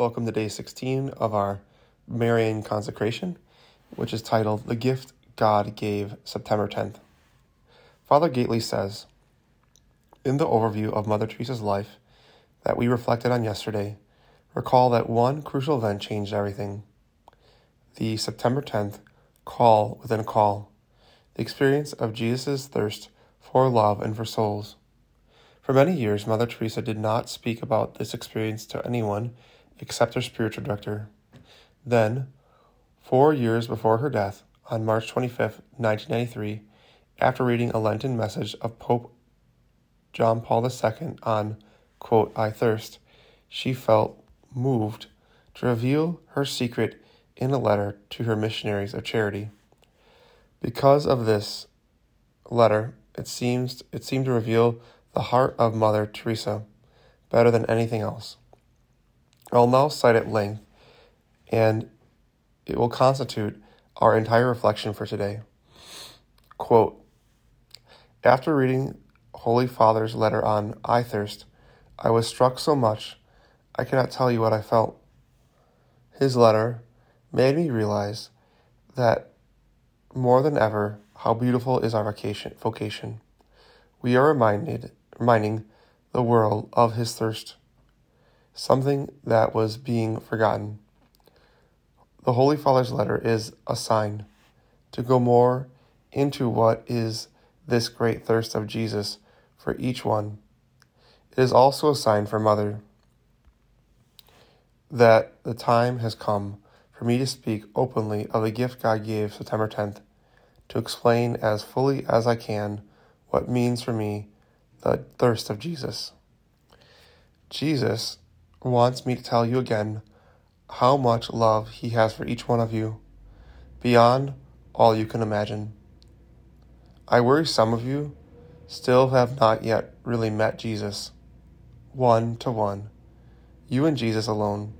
Welcome to day 16 of our Marian consecration, which is titled The Gift God Gave September 10th. Father Gaitley says In the overview of Mother Teresa's life that we reflected on yesterday, recall that one crucial event changed everything. The September 10th call within a call, the experience of Jesus' thirst for love and for souls. For many years, Mother Teresa did not speak about this experience to anyone except her spiritual director. Then, four years before her death, on March 25, 1993, after reading a Lenten message of Pope John Paul II on, quote, I thirst, she felt moved to reveal her secret in a letter to her missionaries of charity. Because of this letter, it seems it seemed to reveal the heart of Mother Teresa better than anything else. I'll now cite at length, and it will constitute our entire reflection for today. Quote After reading Holy Father's letter on I Thirst, I was struck so much I cannot tell you what I felt. His letter made me realize that more than ever how beautiful is our vocation. vocation. We are reminded, reminding the world of his thirst something that was being forgotten. The Holy Father's letter is a sign to go more into what is this great thirst of Jesus for each one. It is also a sign for Mother that the time has come for me to speak openly of the gift God gave September 10th, to explain as fully as I can what means for me the thirst of Jesus. Jesus wants me to tell you again how much love He has for each one of you, beyond all you can imagine. I worry some of you still have not yet really met Jesus, one to one, you and Jesus alone.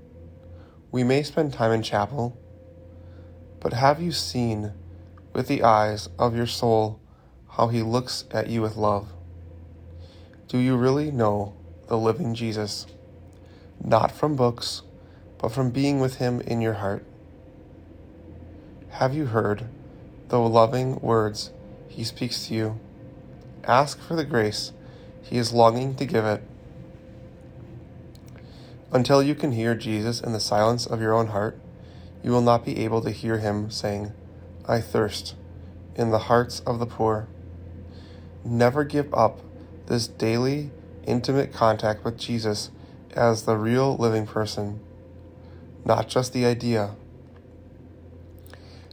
We may spend time in chapel, but have you seen with the eyes of your soul how He looks at you with love? Do you really know the living Jesus? Not from books, but from being with Him in your heart. Have you heard the loving words He speaks to you? Ask for the grace He is longing to give it. Until you can hear Jesus in the silence of your own heart, you will not be able to hear Him saying, I thirst, in the hearts of the poor. Never give up this daily, intimate contact with Jesus as the real living person, not just the idea.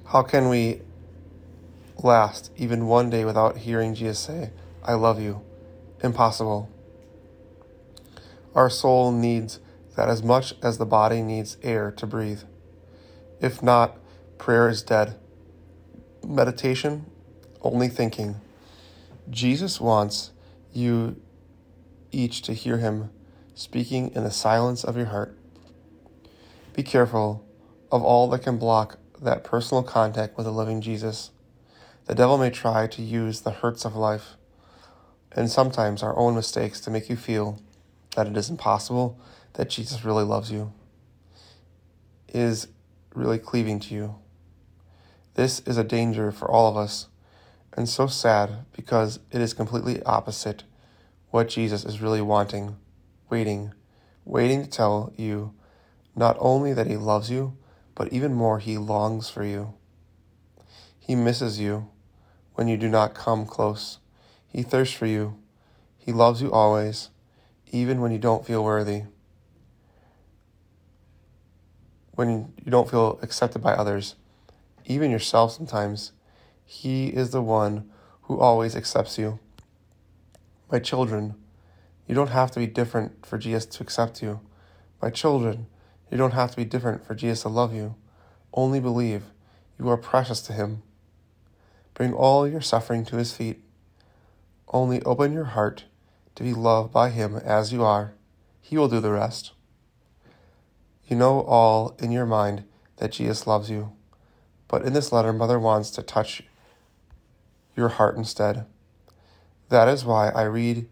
How can we last even one day without hearing Jesus say, I love you? Impossible. Our soul needs that as much as the body needs air to breathe. If not, prayer is dead. Meditation, only thinking. Jesus wants you each to hear him speaking in the silence of your heart. Be careful of all that can block that personal contact with the living Jesus. The devil may try to use the hurts of life and sometimes our own mistakes to make you feel that it is impossible that Jesus really loves you, is really cleaving to you. This is a danger for all of us and so sad because it is completely opposite what Jesus is really wanting waiting, waiting to tell you not only that He loves you, but even more, He longs for you. He misses you when you do not come close. He thirsts for you. He loves you always, even when you don't feel worthy. When you don't feel accepted by others, even yourself sometimes, He is the one who always accepts you. My children, you don't have to be different for Jesus to accept you. My children, you don't have to be different for Jesus to love you. Only believe you are precious to Him. Bring all your suffering to His feet. Only open your heart to be loved by Him as you are. He will do the rest. You know all in your mind that Jesus loves you, but in this letter, Mother wants to touch your heart instead. That is why I read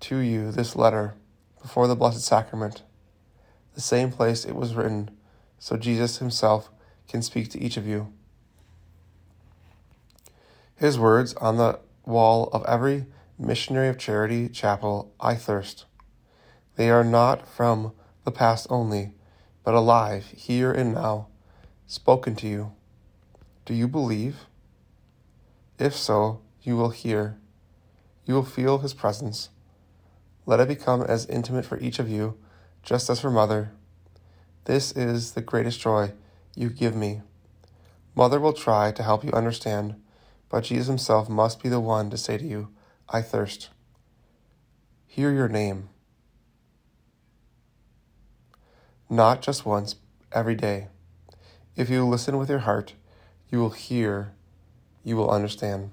to you this letter before the Blessed Sacrament. the same place it was written, so Jesus himself can speak to each of you. His words on the wall of every missionary of charity chapel, I thirst. They are not from the past only, but alive here and now, spoken to you. Do you believe? If so, you will hear. You will feel his presence. Let it become as intimate for each of you, just as for Mother. This is the greatest joy you give me. Mother will try to help you understand but Jesus himself must be the one to say to you, I thirst. Hear your name. Not just once, every day. If you listen with your heart, you will hear, you will understand.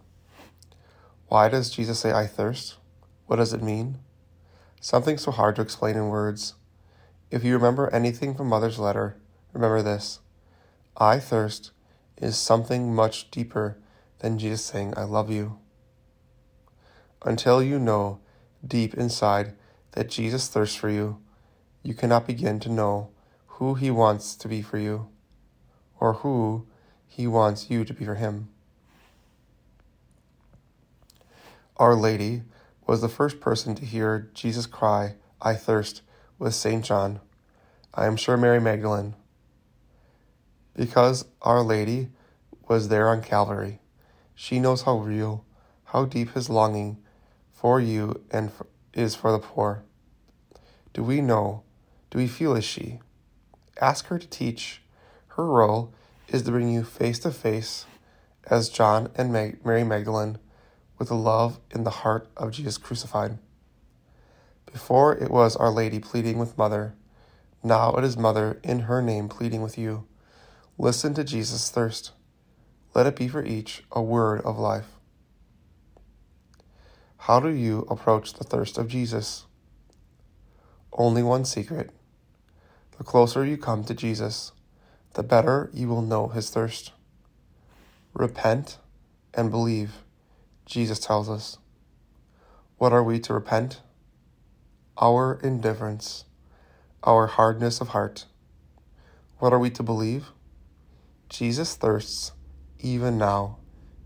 Why does Jesus say, I thirst? What does it mean? Something so hard to explain in words. If you remember anything from Mother's letter, remember this I thirst is something much deeper than Jesus saying, I love you. Until you know deep inside that Jesus thirsts for you, you cannot begin to know who he wants to be for you or who he wants you to be for him. Our Lady was the first person to hear Jesus cry, I thirst, with St. John. I am sure Mary Magdalene. Because Our Lady was there on Calvary. She knows how real, how deep his longing for you and for, is for the poor. Do we know? Do we feel as she? Ask her to teach. Her role is to bring you face to face as John and Mary Magdalene with the love in the heart of Jesus crucified. Before it was Our Lady pleading with Mother, now it is Mother in her name pleading with you. Listen to Jesus' thirst. Let it be for each a word of life. How do you approach the thirst of Jesus? Only one secret. The closer you come to Jesus, the better you will know his thirst. Repent and believe, Jesus tells us. What are we to repent? Our indifference, our hardness of heart. What are we to believe? Jesus thirsts even now,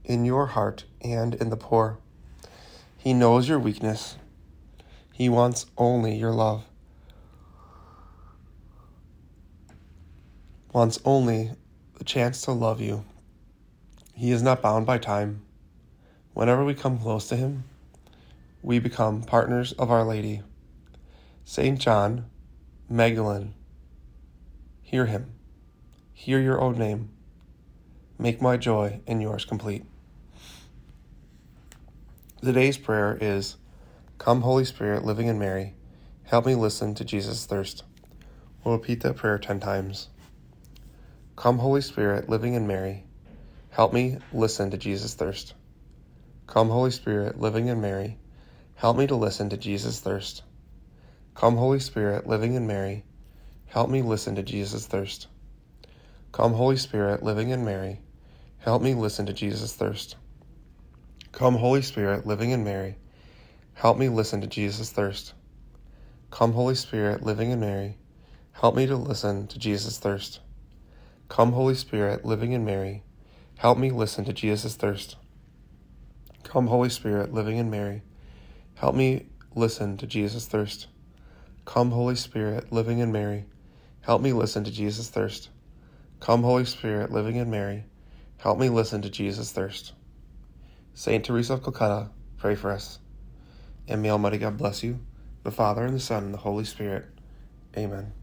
in your heart and in the poor. He knows your weakness. He wants only your love. Wants only the chance to love you. He is not bound by time. Whenever we come close to Him, we become partners of Our Lady. St. John, Magdalene, hear Him. Hear your own name. Make my joy and yours complete. Today's prayer is Come, Holy Spirit, living in Mary, help me listen to Jesus' thirst. We'll repeat that prayer 10 times. Come, Holy Spirit, living in Mary, help me listen to Jesus' thirst. Come, Holy Spirit, living in Mary, help me to listen to Jesus' thirst. Come, Holy Spirit, living in Mary, help me listen to Jesus' thirst. Come, Holy Spirit, living in Mary, Help me listen to Jesus' thirst. Come, Holy Spirit, living in Mary. Help me listen to Jesus' thirst. Come, Holy Spirit, living in Mary. Help me to listen to Jesus' thirst. Come, Holy Spirit, living in Mary. Help me listen to Jesus' thirst. Come, Holy Spirit, living in Mary. Help me listen to Jesus' thirst. Come, Holy Spirit, living in Mary. Help me listen to Jesus' thirst. Come, Holy Spirit, living in Mary. Help me listen to Jesus' thirst. Saint Teresa of Calcutta, pray for us. And may Almighty God bless you, the Father, and the Son, and the Holy Spirit. Amen.